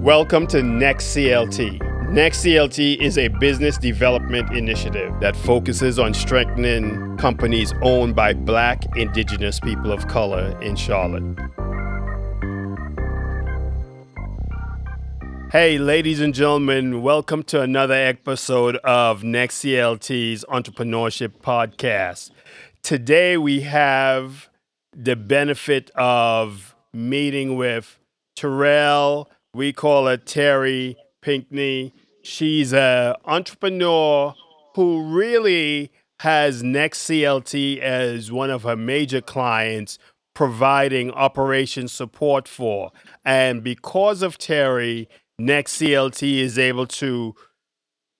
Welcome to Next CLT. Next CLT is a business development initiative that focuses on strengthening companies owned by black, indigenous people of color in Charlotte. Hey, ladies and gentlemen, welcome to another episode of Next CLT's Entrepreneurship Podcast. Today we have the benefit of meeting with Terrill we call her Terry Pinkney. She's an entrepreneur who really has Next CLT as one of her major clients, providing operation support for. And because of Terry, Next CLT is able to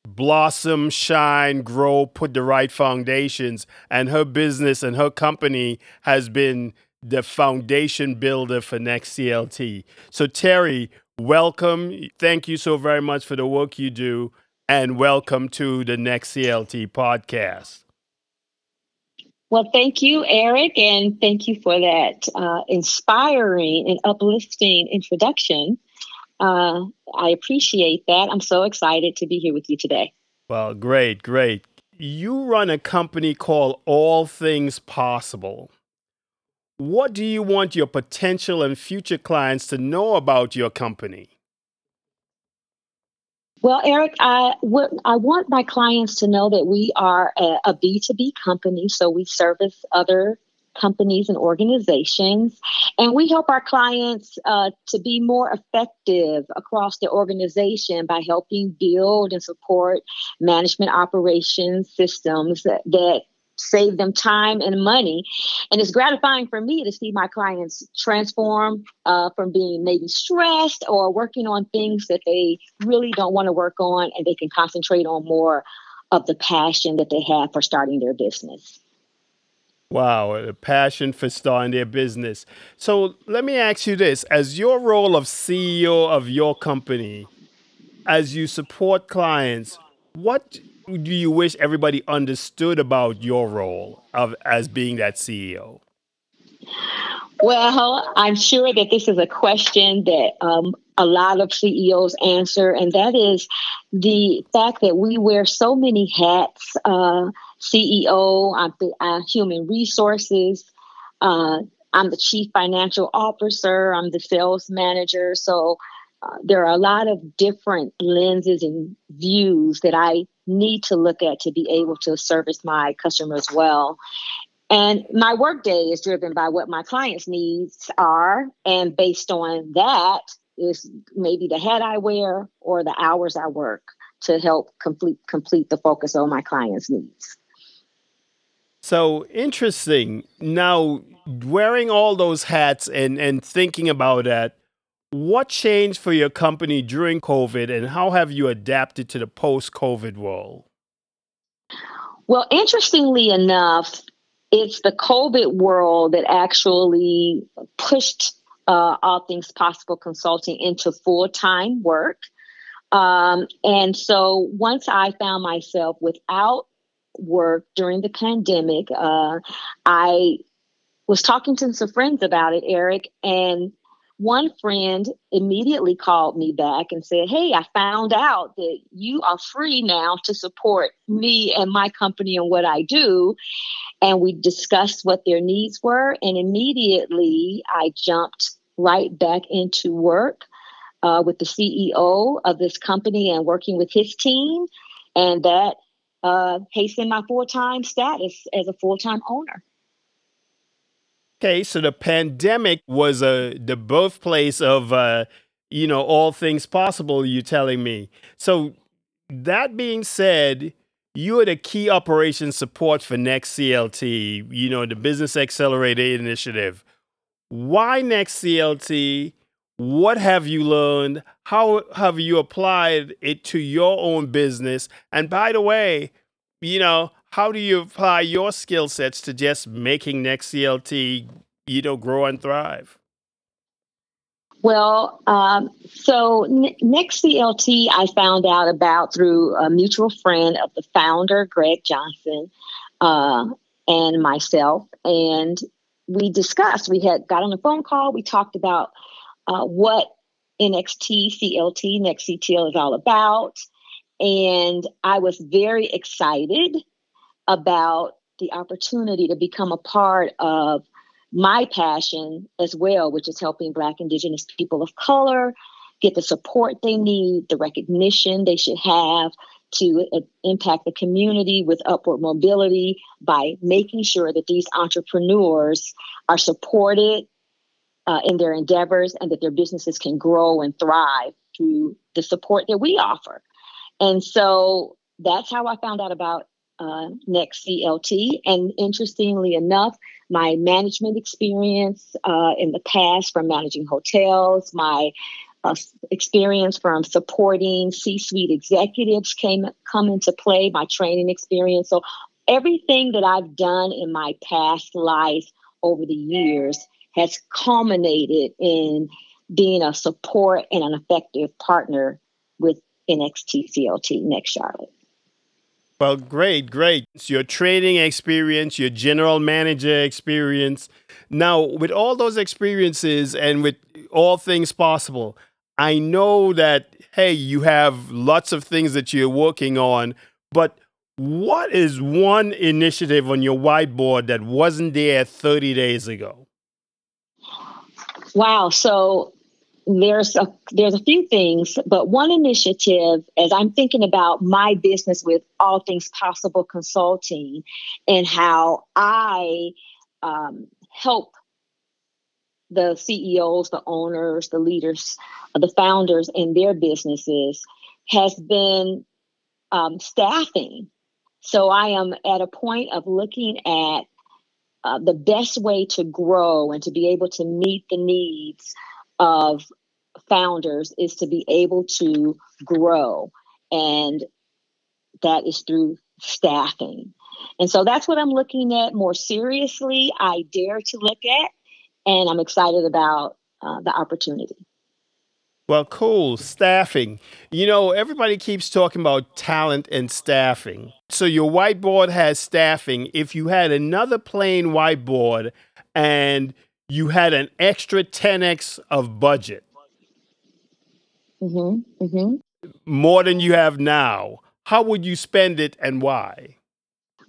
blossom, shine, grow, put the right foundations. And her business and her company has been the foundation builder for Next CLT. So, Terry, welcome. Thank you so very much for the work you do, and welcome to the Next CLT podcast. Well, thank you, Eric, and thank you for that uh, inspiring and uplifting introduction. Uh, I appreciate that. I'm so excited to be here with you today. Well, great, great. You run a company called All Things Possible. What do you want your potential and future clients to know about your company? Well, Eric, I, what, I want my clients to know that we are a a B2B company, so we service other companies and organizations, and we help our clients uh, to be more effective across the organization by helping build and support management operations systems that, that save them time and money. And it's gratifying for me to see my clients transform uh, from being maybe stressed or working on things that they really don't want to work on, and they can concentrate on more of the passion that they have for starting their business. Wow, a passion for starting their business. So let me ask you this as your role of CEO of your company, as you support clients, what do you wish everybody understood about your role of as being that CEO? Well, I'm sure that this is a question that um, a lot of CEOs answer, and that is the fact that we wear so many hats. Uh, CEO, I'm the uh, human resources. Uh, I'm the chief financial officer. I'm the sales manager. So uh, there are a lot of different lenses and views that I need to look at to be able to service my customers well. And my workday is driven by what my clients' needs are. And based on that is maybe the hat I wear or the hours I work to help complete complete the focus on my clients' needs. So interesting. Now, wearing all those hats and, and thinking about that, what changed for your company during COVID and how have you adapted to the post COVID world? Well, interestingly enough, it's the COVID world that actually pushed uh, All Things Possible Consulting into full time work. Um, and so once I found myself without work during the pandemic, uh, I was talking to some friends about it, Eric, and one friend immediately called me back and said, Hey, I found out that you are free now to support me and my company and what I do. And we discussed what their needs were. And immediately I jumped right back into work uh, with the CEO of this company and working with his team. And that uh, hastened my full time status as a full time owner. Okay, so the pandemic was a the birthplace of uh, you know all things possible. You telling me? So that being said, you are the key operation support for Next CLT. You know the Business Accelerator Initiative. Why Next CLT? What have you learned? How have you applied it to your own business? And by the way, you know how do you apply your skill sets to just making Next CLT, you know, grow and thrive? Well, um, so Next CLT, I found out about through a mutual friend of the founder, Greg Johnson, uh, and myself. And we discussed, we had got on a phone call, we talked about uh, what NXT CLT, Next CTL is all about. And I was very excited about the opportunity to become a part of my passion as well, which is helping Black, Indigenous people of color get the support they need, the recognition they should have to uh, impact the community with upward mobility by making sure that these entrepreneurs are supported uh, in their endeavors and that their businesses can grow and thrive through the support that we offer. And so that's how I found out about uh, Next CLT. And interestingly enough, my management experience uh, in the past from managing hotels, my uh, experience from supporting C-suite executives came come into play. My training experience, so everything that I've done in my past life over the years has culminated in being a support and an effective partner with NXT CLT Next Charlotte. Well, great, great. It's your training experience, your general manager experience. Now, with all those experiences and with all things possible, I know that, hey, you have lots of things that you're working on, but what is one initiative on your whiteboard that wasn't there 30 days ago? Wow. So there's a there's a few things, but one initiative as I'm thinking about my business with All Things Possible Consulting and how I um, help the CEOs, the owners, the leaders, the founders in their businesses has been um, staffing. So I am at a point of looking at uh, the best way to grow and to be able to meet the needs of founders is to be able to grow. And that is through staffing. And so that's what I'm looking at more seriously. I dare to look at, and I'm excited about uh, the opportunity. Well, cool. Staffing. You know, everybody keeps talking about talent and staffing. So your whiteboard has staffing. If you had another plain whiteboard and you had an extra 10x of budget, mm-hmm, mm-hmm. more than you have now, how would you spend it and why?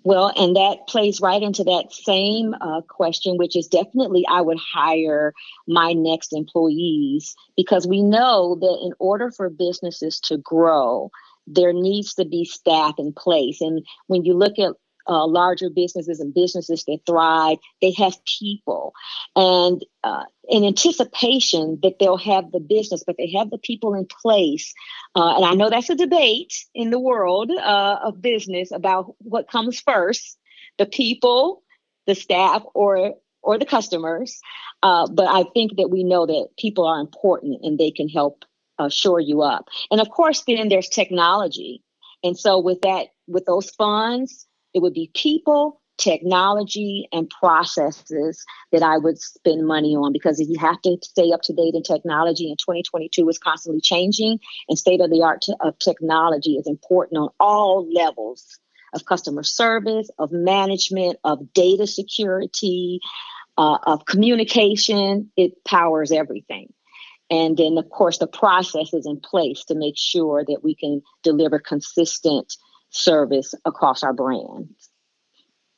Well, and that plays right into that same uh, question, which is definitely I would hire my next employees because we know that in order for businesses to grow, there needs to be staff in place. And when you look at uh, larger businesses and businesses that thrive, they have people. And uh, in anticipation that they'll have the business, but they have the people in place. Uh, and I know that's a debate in the world uh, of business about what comes first the people, the staff, or or the customers. Uh, but I think that we know that people are important and they can help uh, shore you up. And of course, then there's technology. And so with that, with those funds, it would be people, technology, and processes that I would spend money on because if you have to stay up to date in technology, and 2022 is constantly changing, and state of the art of technology is important on all levels of customer service, of management, of data security, uh, of communication. It powers everything. And then, of course, the process is in place to make sure that we can deliver consistent service across our brands.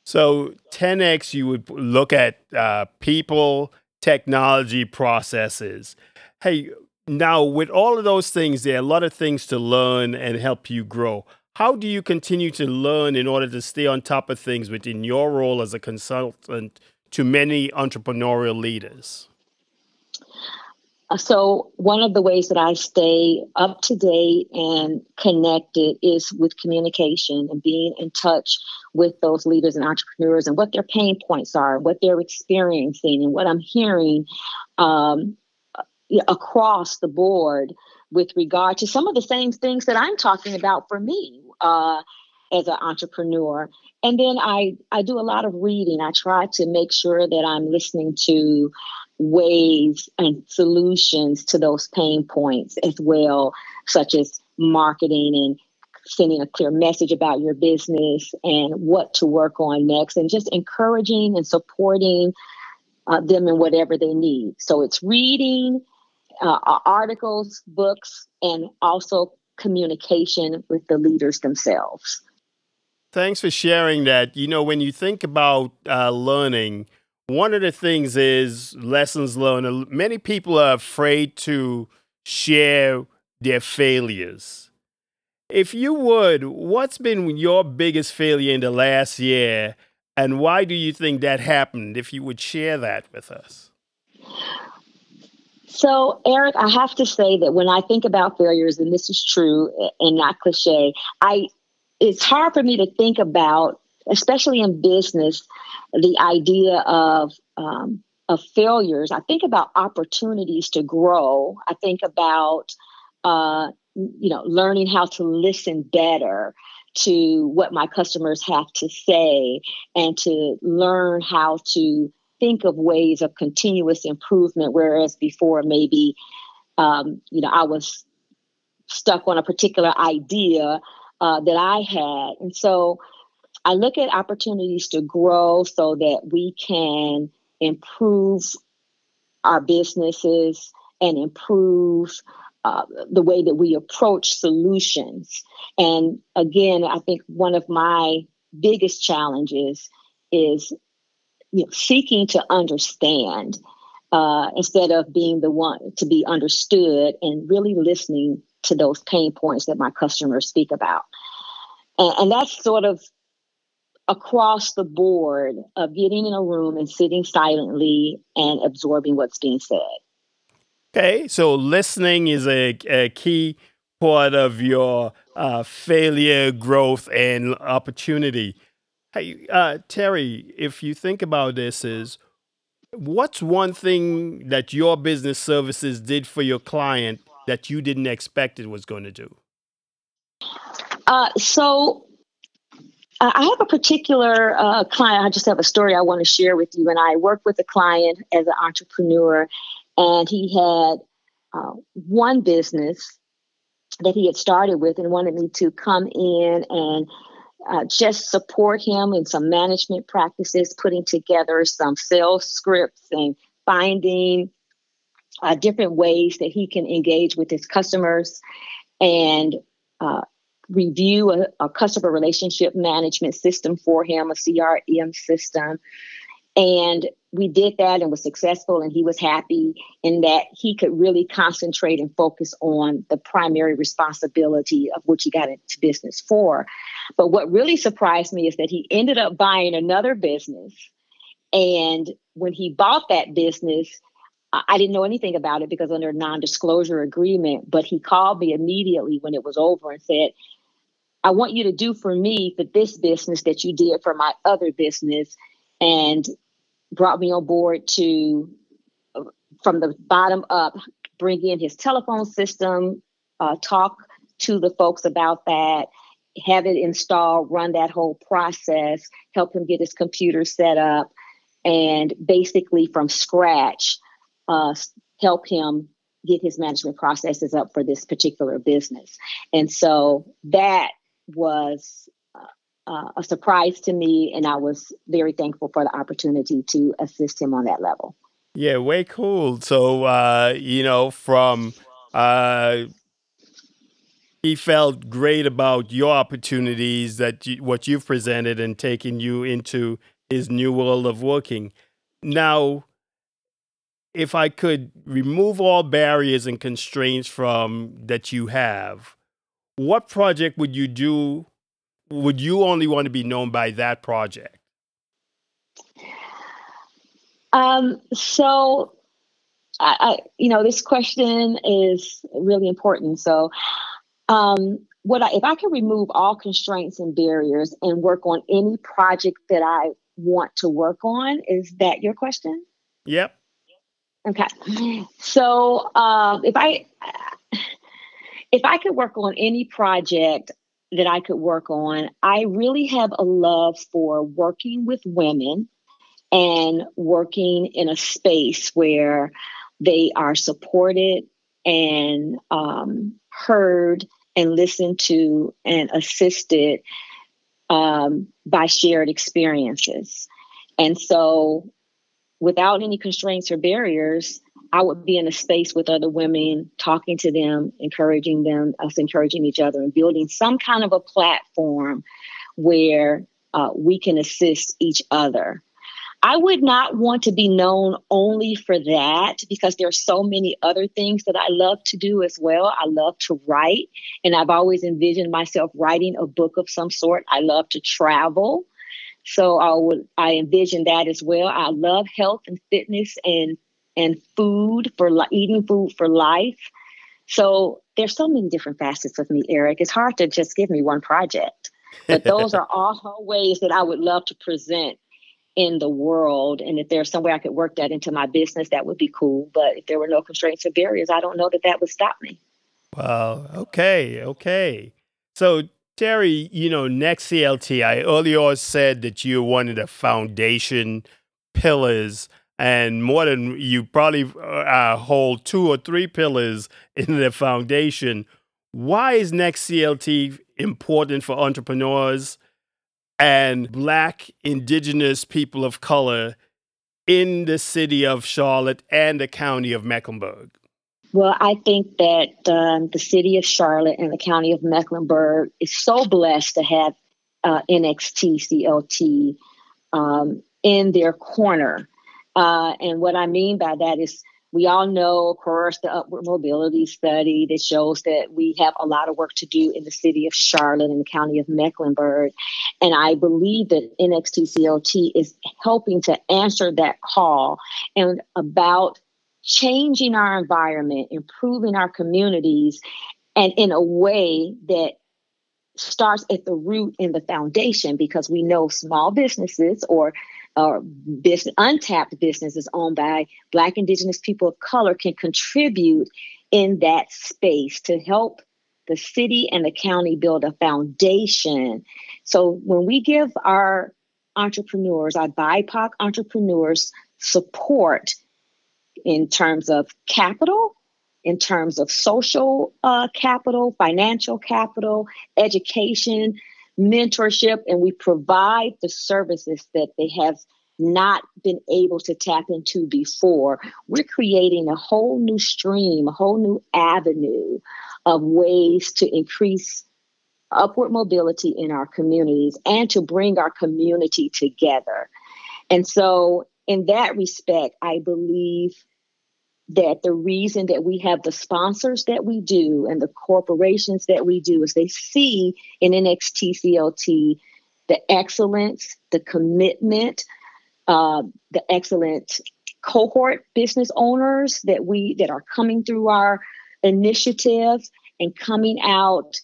So 10x, you would look at uh, people, technology, processes. Hey, now with all of those things, there are a lot of things to learn and help you grow. How do you continue to learn in order to stay on top of things within your role as a consultant to many entrepreneurial leaders? Uh, so one of the ways that I stay up to date and connected is with communication and being in touch with those leaders and entrepreneurs and what their pain points are, what they're experiencing, and what I'm hearing um, across the board with regard to some of the same things that I'm talking about for me uh, as an entrepreneur. And then I, I do a lot of reading. I try to make sure that I'm listening to ways and solutions to those pain points as well, such as marketing and sending a clear message about your business and what to work on next, and just encouraging and supporting uh, them in whatever they need. So it's reading, uh, articles, books, and also communication with the leaders themselves. Thanks for sharing that. You know, when you think about uh, learning, one of the things is lessons learned. Many people are afraid to share their failures. If you would, what's been your biggest failure in the last year, and why do you think that happened? If you would share that with us. So, Eric, I have to say that when I think about failures, and this is true and not cliche, I it's hard for me to think about, especially in business, the idea of um, of failures. I think about opportunities to grow. I think about uh, you know learning how to listen better to what my customers have to say and to learn how to think of ways of continuous improvement, whereas before maybe, um, you know, I was stuck on a particular idea uh, that I had. And so I look at opportunities to grow so that we can improve our businesses and improve uh, the way that we approach solutions. And again, I think one of my biggest challenges is you know, seeking to understand uh, instead of being the one to be understood and really listening to those pain points that my customers speak about. And, and that's sort of across the board of getting in a room and sitting silently and absorbing what's being said. Okay, so listening is a, a key part of your uh, failure, growth, and opportunity. Hey, uh, Terry, if you think about this, is what's one thing that your business services did for your client that you didn't expect it was going to do? Uh, so I have a particular uh, client. I just have a story I want to share with you. And I worked with a client as an entrepreneur, and he had uh, one business that he had started with and wanted me to come in and uh, just support him in some management practices, putting together some sales scripts and finding uh, different ways that he can engage with his customers and uh, review a, a, customer relationship management system for him, a CRM system, and we did that and was successful, and he was happy in that he could really concentrate and focus on the primary responsibility of which he got into business for. But what really surprised me is that he ended up buying another business. And when he bought that business, I didn't know anything about it because under a non disclosure agreement, but he called me immediately when it was over and said, I want you to do for me for this business that you did for my other business. And brought me on board to, from the bottom up, bring in his telephone system, uh, talk to the folks about that, have it installed, run that whole process, help him get his computer set up, and basically from scratch, uh, help him get his management processes up for this particular business. And so that was uh, a surprise to me, and I was very thankful for the opportunity to assist him on that level. Yeah, way cool. So, uh, you know, from uh, he felt great about your opportunities that you, what you've presented and taking you into his new world of working. Now, if I could remove all barriers and constraints from that you have, what project would you do would you only want to be known by that project? Um, so, I, I, you know, this question is really important. So, um, what I, if I can remove all constraints and barriers and work on any project that I want to work on, is that your question? Yep. Okay. So, um, if I if I could work on any project, that I could work on. I really have a love for working with women and working in a space where they are supported and um, heard and listened to and assisted um, by shared experiences. And so, without any constraints or barriers, I would be in a space with other women, talking to them, encouraging them, us encouraging each other, and building some kind of a platform where uh, we can assist each other. I would not want to be known only for that because there are so many other things that I love to do as well. I love to write, and I've always envisioned myself writing a book of some sort. I love to travel. So I would I envision that as well. I love health and fitness and and food for li- eating food for life. So there's so many different facets of me, Eric. It's hard to just give me one project. But those are all ways that I would love to present in the world. And if there's some way I could work that into my business, that would be cool. But if there were no constraints or barriers, I don't know that that would stop me. Wow. okay, okay. So Terry, you know, next CLT, I earlier said that you're one of the foundation pillars, and more than you probably uh, hold two or three pillars in the foundation. Why is next CLT important for entrepreneurs and Black, Indigenous people of color in the city of Charlotte and the county of Mecklenburg? Well, I think that um, the city of Charlotte and the county of Mecklenburg is so blessed to have uh, NXT CLT um, in their corner. Uh, and what I mean by that is we all know, of course, the upward mobility study that shows that we have a lot of work to do in the city of Charlotte and the county of Mecklenburg. And I believe that NXTCLT is helping to answer that call and about changing our environment, improving our communities, and in a way that starts at the root in the foundation because we know small businesses or or business, untapped businesses owned by black indigenous people of color can contribute in that space to help the city and the county build a foundation. So when we give our entrepreneurs our bipoc entrepreneurs support in terms of capital, in terms of social uh, capital, financial capital, education, mentorship, and we provide the services that they have not been able to tap into before. We're creating a whole new stream, a whole new avenue of ways to increase upward mobility in our communities and to bring our community together. And so, in that respect, I believe that the reason that we have the sponsors that we do and the corporations that we do is they see in NXTCLT the excellence, the commitment, uh, the excellent cohort business owners that we that are coming through our initiative and coming out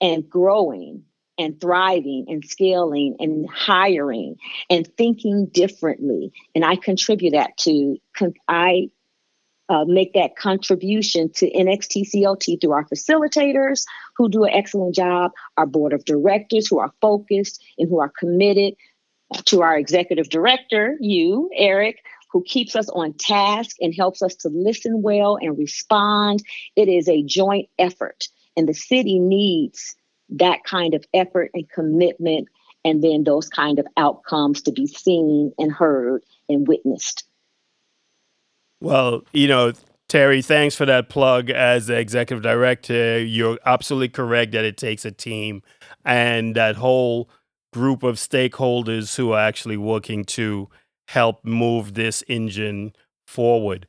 and growing and thriving and scaling and hiring and thinking differently. And i contribute that to i uh, make that contribution to NXTCLT through our facilitators who do an excellent job, our board of directors who are focused and who are committed, to our executive director, you, Eric, who keeps us on task and helps us to listen well and respond. It is a joint effort, and the city needs that kind of effort and commitment, and then those kind of outcomes to be seen and heard and witnessed. Well, you know, Terry, thanks for that plug as the executive director. You're absolutely correct that it takes a team and that whole group of stakeholders who are actually working to help move this engine forward.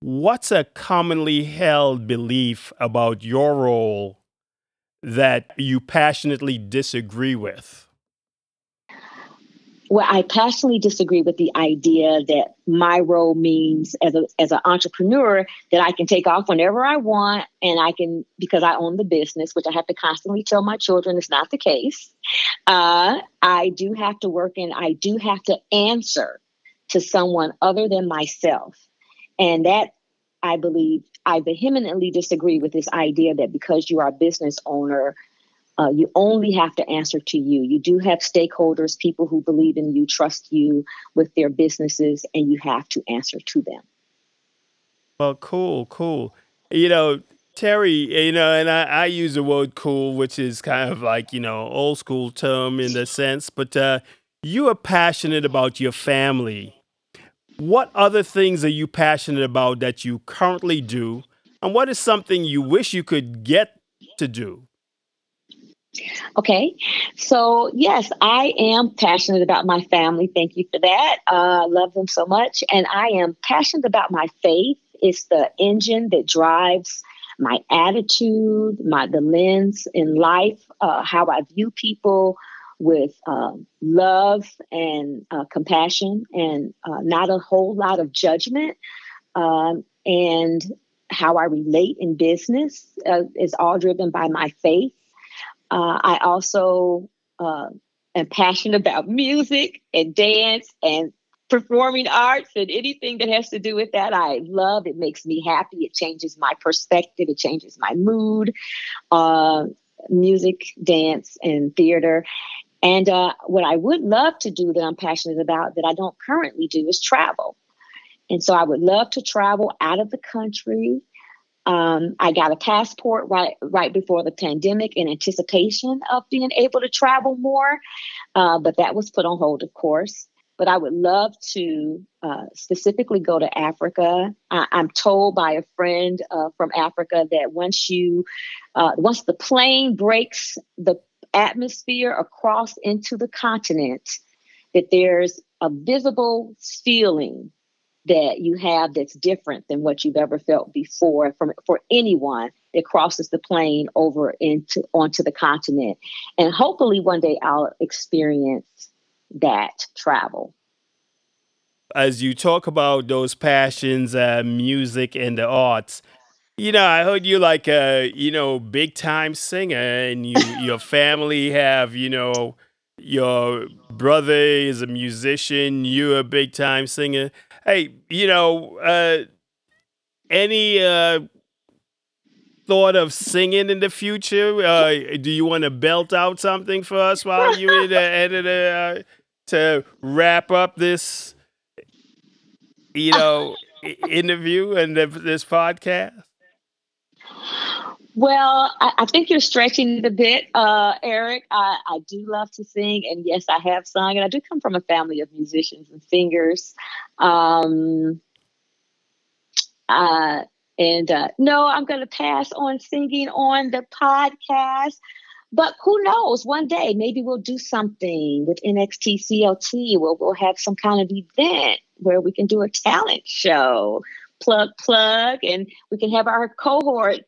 What's a commonly held belief about your role that you passionately disagree with? Well, I passionately disagree with the idea that my role means as a as an entrepreneur that I can take off whenever I want and I can because I own the business, which I have to constantly tell my children is not the case. Uh, I do have to work and I do have to answer to someone other than myself, and that I believe I vehemently disagree with this idea that because you are a business owner uh, you only have to answer to you. You do have stakeholders, people who believe in you, trust you with their businesses, and you have to answer to them. Well, cool, cool. You know, Terry, you know, and I, I use the word cool, which is kind of like, you know, old school term in the sense, but uh, you are passionate about your family. what other things are you passionate about that you currently do? And what is something you wish you could get to do? Okay, so yes, I am passionate about my family. Thank you for that. I uh, love them so much. And I am passionate about my faith. It's the engine that drives my attitude, my the lens in life, uh, how I view people with uh, love and uh, compassion, and uh, not a whole lot of judgment. Um, and how I relate in business uh, is all driven by my faith. Uh, I also am passionate about music and dance and performing arts and anything that has to do with that. I love it makes me happy it changes my perspective it changes my mood uh, music dance and theater. And uh, what i would love to do that i'm passionate about that i don't currently do is travel. And so i would love to travel out of the country um, I got a passport right right before the pandemic in anticipation of being able to travel more, uh, but that was put on hold, of course but I would love to uh, specifically go to Africa. I, am told by a friend uh, from Africa that once you, uh, once the plane breaks the atmosphere across into the continent, that there's a visible feeling that you have that's different than what you've ever felt before from for anyone that crosses the plane over into onto the continent. And hopefully one day I'll experience that travel. As you talk about those passions, uh, music and the arts, you know, I heard you like a you know big time singer, and you your family have you know your brother is a musician, you're a big time singer. Hey, you know, uh, any uh, thought of singing in the future? Uh, do you want to belt out something for us while you're in the editor uh, to wrap up this, you know, interview and this podcast? Well, I, I, think you're stretching it a bit, uh, Eric. I, I, do love to sing, and yes, I have sung, and I do come from a family of musicians and singers. Um, uh, and uh, no, I'm going to pass on singing on the podcast. But who knows? One day, maybe we'll do something with NXT CLT where we'll have some kind of event where we can do a talent show, plug, plug, and we can have our cohort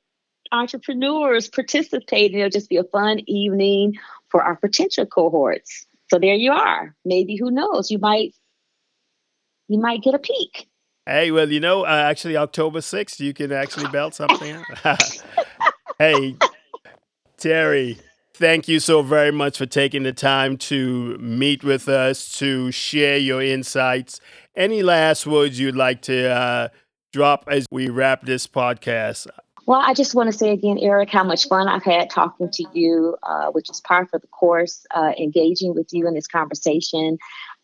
entrepreneurs participate. And it'll just be a fun evening for our potential cohorts. So there you are. Maybe who knows? You might you might get a peek. Hey, well, you know, uh, actually, October 6th, you can actually belt something hey, Terry, Thank you so very much for taking the time to meet with us, to share your insights. Any last words you'd like to uh, drop as we wrap this podcast? Well, I just want to say again, Eric, how much fun I've had talking to you, uh, which is part of the course, uh, engaging with you in this conversation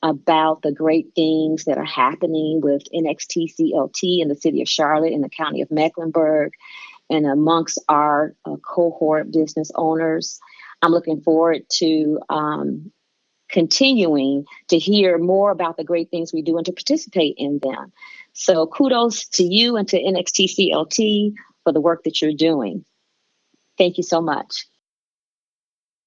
about the great things that are happening with NXTCLT in the city of Charlotte in the county of Mecklenburg and amongst our uh, cohort business owners. I'm looking forward to um, continuing to hear more about the great things we do and to participate in them. So kudos to you and to NXT CLT for the work that you're doing. Thank you so much.